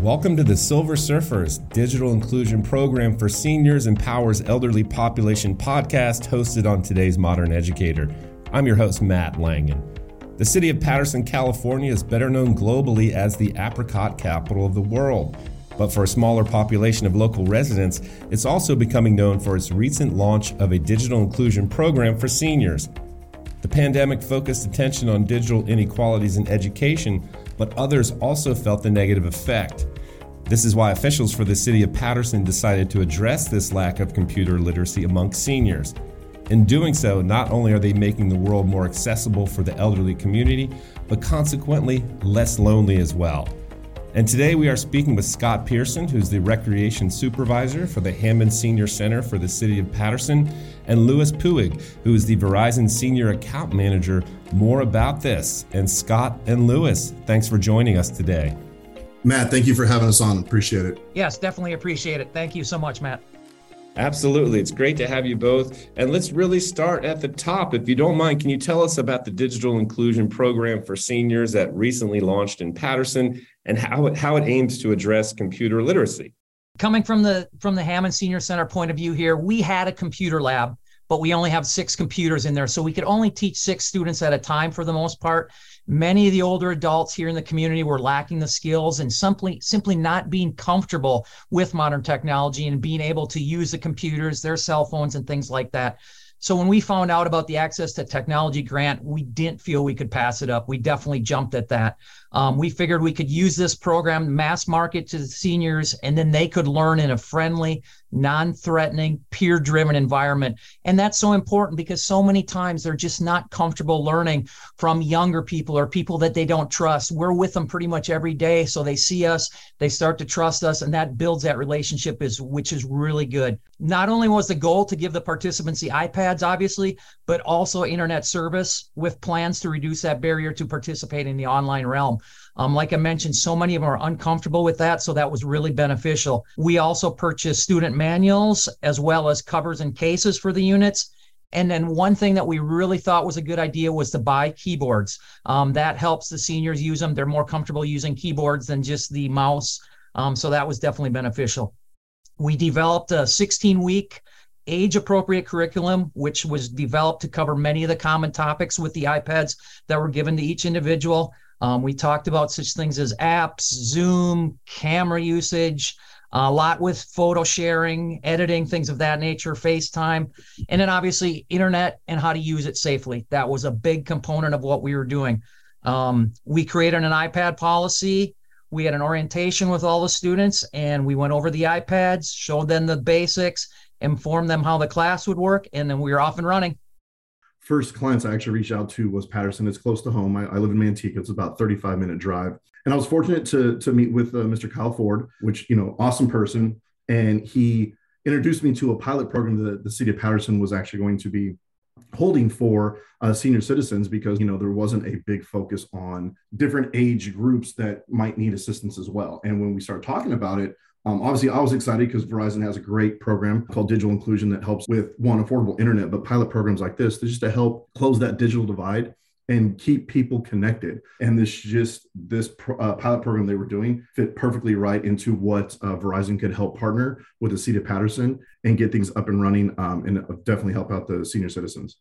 Welcome to the Silver Surfers Digital Inclusion Program for Seniors Empowers Elderly Population podcast, hosted on today's Modern Educator. I'm your host, Matt Langen. The city of Patterson, California is better known globally as the apricot capital of the world. But for a smaller population of local residents, it's also becoming known for its recent launch of a digital inclusion program for seniors. The pandemic focused attention on digital inequalities in education, but others also felt the negative effect. This is why officials for the city of Patterson decided to address this lack of computer literacy amongst seniors. In doing so, not only are they making the world more accessible for the elderly community, but consequently less lonely as well. And today we are speaking with Scott Pearson, who's the Recreation Supervisor for the Hammond Senior Center for the City of Patterson, and Lewis Puig, who is the Verizon Senior Account Manager. More about this. And Scott and Lewis, thanks for joining us today. Matt, thank you for having us on. Appreciate it. Yes, definitely appreciate it. Thank you so much, Matt. Absolutely. It's great to have you both. And let's really start at the top. If you don't mind, can you tell us about the digital inclusion program for seniors that recently launched in Patterson and how it, how it aims to address computer literacy? Coming from the from the Hammond Senior Center point of view here, we had a computer lab, but we only have six computers in there. So we could only teach six students at a time for the most part many of the older adults here in the community were lacking the skills and simply simply not being comfortable with modern technology and being able to use the computers their cell phones and things like that so when we found out about the access to technology grant we didn't feel we could pass it up we definitely jumped at that um, we figured we could use this program mass market to the seniors and then they could learn in a friendly non-threatening peer-driven environment. And that's so important because so many times they're just not comfortable learning from younger people or people that they don't trust. We're with them pretty much every day so they see us they start to trust us and that builds that relationship is which is really good. Not only was the goal to give the participants the ipads obviously but also internet service with plans to reduce that barrier to participate in the online realm um, like I mentioned, so many of them are uncomfortable with that. So that was really beneficial. We also purchased student manuals as well as covers and cases for the units. And then one thing that we really thought was a good idea was to buy keyboards. Um, that helps the seniors use them. They're more comfortable using keyboards than just the mouse. Um, so that was definitely beneficial. We developed a 16 week age appropriate curriculum, which was developed to cover many of the common topics with the iPads that were given to each individual. Um, we talked about such things as apps, Zoom, camera usage, a lot with photo sharing, editing, things of that nature, FaceTime, and then obviously internet and how to use it safely. That was a big component of what we were doing. Um, we created an iPad policy. We had an orientation with all the students, and we went over the iPads, showed them the basics, informed them how the class would work, and then we were off and running first clients I actually reached out to was Patterson. It's close to home. I, I live in Manteca. It's about 35 minute drive. And I was fortunate to, to meet with uh, Mr. Kyle Ford, which, you know, awesome person. And he introduced me to a pilot program that the city of Patterson was actually going to be holding for uh, senior citizens because you know there wasn't a big focus on different age groups that might need assistance as well. And when we started talking about it um, obviously, I was excited because Verizon has a great program called Digital Inclusion that helps with one affordable internet, but pilot programs like this, just to help close that digital divide and keep people connected. And this just this uh, pilot program they were doing fit perfectly right into what uh, Verizon could help partner with the city of Patterson and get things up and running, um, and definitely help out the senior citizens.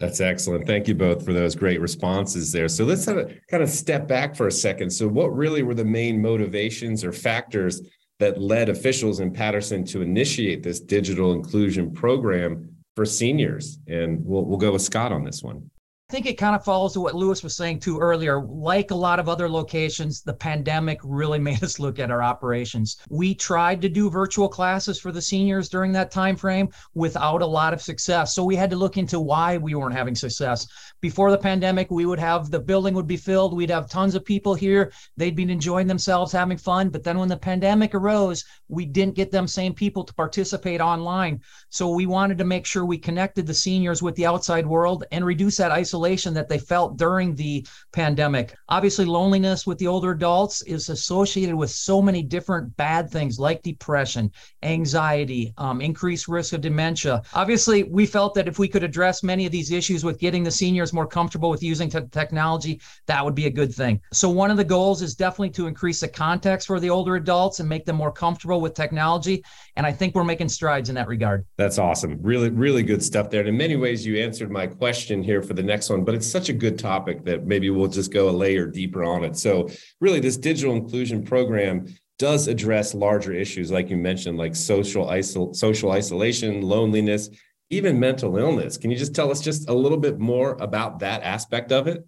That's excellent. Thank you both for those great responses there. So let's have a kind of step back for a second. So, what really were the main motivations or factors that led officials in Patterson to initiate this digital inclusion program for seniors. And we'll, we'll go with Scott on this one. I think it kind of follows to what Lewis was saying too earlier. Like a lot of other locations, the pandemic really made us look at our operations. We tried to do virtual classes for the seniors during that time frame without a lot of success. So we had to look into why we weren't having success. Before the pandemic, we would have the building would be filled, we'd have tons of people here, they'd be enjoying themselves, having fun. But then when the pandemic arose, we didn't get them same people to participate online. So we wanted to make sure we connected the seniors with the outside world and reduce that isolation isolation that they felt during the pandemic. Obviously, loneliness with the older adults is associated with so many different bad things like depression, anxiety, um, increased risk of dementia. Obviously, we felt that if we could address many of these issues with getting the seniors more comfortable with using te- technology, that would be a good thing. So, one of the goals is definitely to increase the context for the older adults and make them more comfortable with technology. And I think we're making strides in that regard. That's awesome. Really, really good stuff there. And in many ways, you answered my question here for the next one, but it's such a good topic that maybe we'll just go a layer deeper on it. So, really, this digital inclusion program does address larger issues, like you mentioned, like social isol- social isolation, loneliness, even mental illness. Can you just tell us just a little bit more about that aspect of it?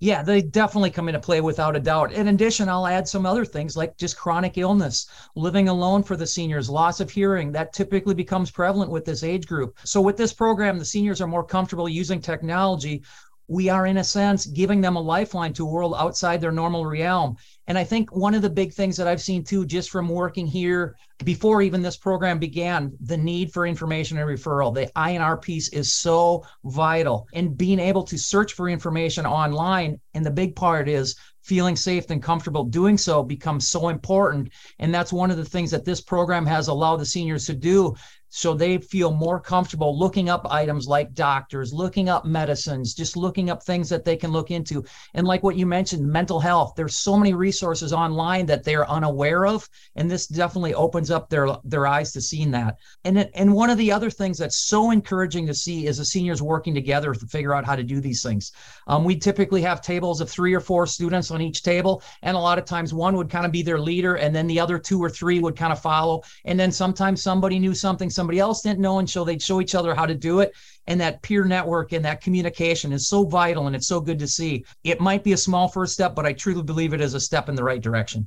Yeah, they definitely come into play without a doubt. In addition, I'll add some other things like just chronic illness, living alone for the seniors, loss of hearing. That typically becomes prevalent with this age group. So, with this program, the seniors are more comfortable using technology. We are, in a sense, giving them a lifeline to a world outside their normal realm. And I think one of the big things that I've seen too, just from working here before even this program began, the need for information and referral. The INR piece is so vital. And being able to search for information online, and the big part is feeling safe and comfortable doing so becomes so important. And that's one of the things that this program has allowed the seniors to do so they feel more comfortable looking up items like doctors, looking up medicines, just looking up things that they can look into. And like what you mentioned, mental health, there's so many resources online that they're unaware of. And this definitely opens up their, their eyes to seeing that. And, it, and one of the other things that's so encouraging to see is the seniors working together to figure out how to do these things. Um, we typically have tables of three or four students on each table. And a lot of times one would kind of be their leader, and then the other two or three would kind of follow. And then sometimes somebody knew something somebody else didn't know and so they'd show each other how to do it and that peer network and that communication is so vital and it's so good to see it might be a small first step but i truly believe it is a step in the right direction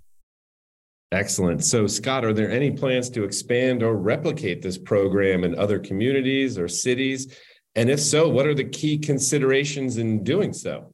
Excellent. So, Scott, are there any plans to expand or replicate this program in other communities or cities? And if so, what are the key considerations in doing so?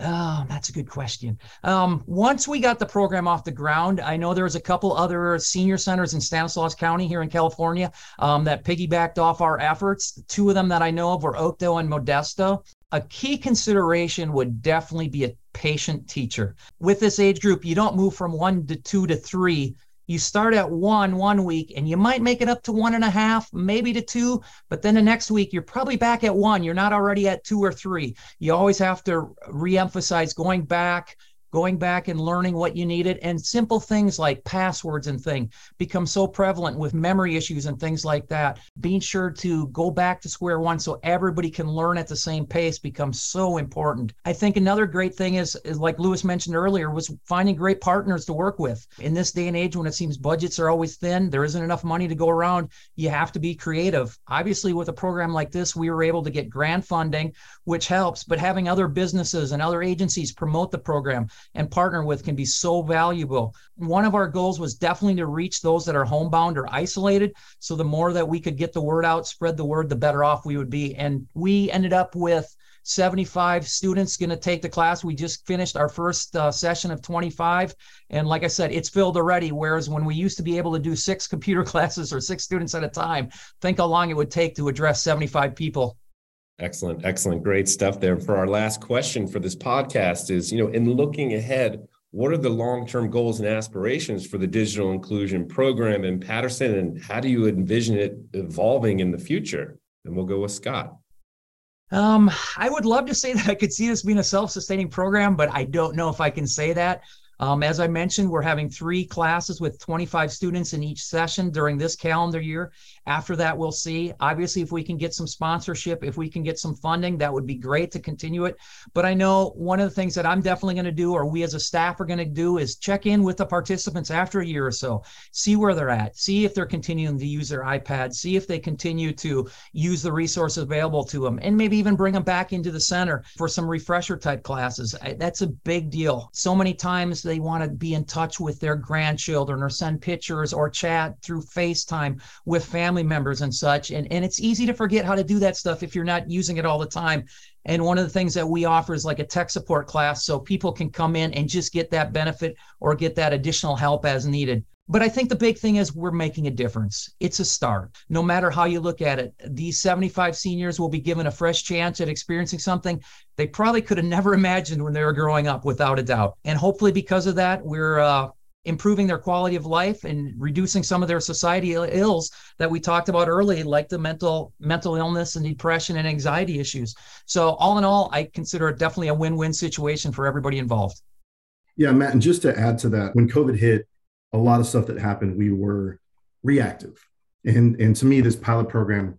Oh, that's a good question. Um, once we got the program off the ground, I know there was a couple other senior centers in Stanislaus County here in California um, that piggybacked off our efforts. Two of them that I know of were Oakdale and Modesto. A key consideration would definitely be a patient teacher. With this age group, you don't move from one to two to three you start at one one week and you might make it up to one and a half maybe to two but then the next week you're probably back at one. You're not already at two or three. You always have to reemphasize going back going back and learning what you needed. And simple things like passwords and thing become so prevalent with memory issues and things like that. Being sure to go back to square one so everybody can learn at the same pace becomes so important. I think another great thing is, is like lewis mentioned earlier was finding great partners to work with. In this day and age when it seems budgets are always thin there isn't enough money to go around you have to be creative. Obviously with a program like this we were able to get grant funding which helps but having other businesses and other agencies promote the program and partner with can be so valuable. One of our goals was definitely to reach those that are homebound or isolated. So the more that we could get the word out, spread the word, the better off we would be. And we ended up with 75 students going to take the class. We just finished our first uh, session of 25. And like I said, it's filled already. Whereas when we used to be able to do six computer classes or six students at a time, think how long it would take to address 75 people. Excellent, excellent, great stuff there. For our last question for this podcast is, you know, in looking ahead, what are the long-term goals and aspirations for the digital inclusion program in Patterson, and how do you envision it evolving in the future? And we'll go with Scott. Um, I would love to say that I could see this being a self-sustaining program, but I don't know if I can say that. Um, as I mentioned, we're having three classes with 25 students in each session during this calendar year. After that, we'll see. Obviously, if we can get some sponsorship, if we can get some funding, that would be great to continue it. But I know one of the things that I'm definitely going to do, or we as a staff are going to do, is check in with the participants after a year or so, see where they're at, see if they're continuing to use their iPad, see if they continue to use the resources available to them, and maybe even bring them back into the center for some refresher type classes. That's a big deal. So many times they want to be in touch with their grandchildren or send pictures or chat through FaceTime with family members and such. And, and it's easy to forget how to do that stuff if you're not using it all the time. And one of the things that we offer is like a tech support class so people can come in and just get that benefit or get that additional help as needed. But I think the big thing is we're making a difference. It's a start. No matter how you look at it, these 75 seniors will be given a fresh chance at experiencing something they probably could have never imagined when they were growing up, without a doubt. And hopefully, because of that, we're uh, improving their quality of life and reducing some of their society ills that we talked about early like the mental mental illness and depression and anxiety issues. So, all in all, I consider it definitely a win-win situation for everybody involved. Yeah, Matt, and just to add to that, when COVID hit, a lot of stuff that happened, we were reactive. And, and to me, this pilot program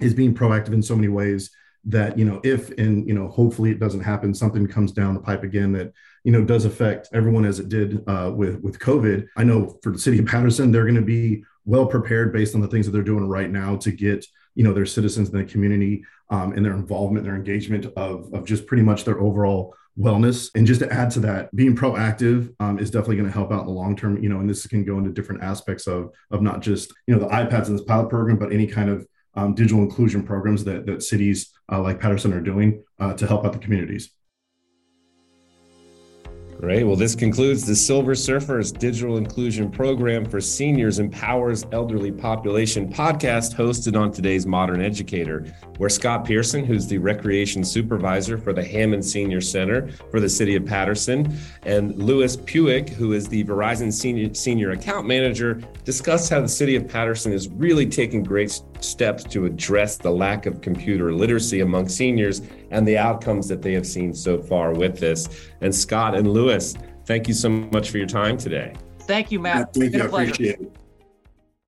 is being proactive in so many ways that, you know, if and, you know, hopefully it doesn't happen, something comes down the pipe again that, you know, does affect everyone as it did uh, with, with COVID. I know for the city of Patterson, they're going to be well prepared based on the things that they're doing right now to get, you know, their citizens in the community um, and their involvement, their engagement of, of just pretty much their overall wellness. And just to add to that, being proactive um, is definitely going to help out in the long term. You know, and this can go into different aspects of of not just you know the iPads in this pilot program, but any kind of um, digital inclusion programs that that cities uh, like Patterson are doing uh, to help out the communities. Great. Well, this concludes the Silver Surfers Digital Inclusion Program for Seniors Empowers Elderly Population podcast hosted on today's Modern Educator, where Scott Pearson, who's the Recreation Supervisor for the Hammond Senior Center for the City of Patterson, and Lewis Puick, who is the Verizon Senior, Senior Account Manager, discussed how the City of Patterson is really taking great steps to address the lack of computer literacy among seniors and the outcomes that they have seen so far with this. And Scott and Lewis, thank you so much for your time today. Thank you, Matt. Thank you. I appreciate it.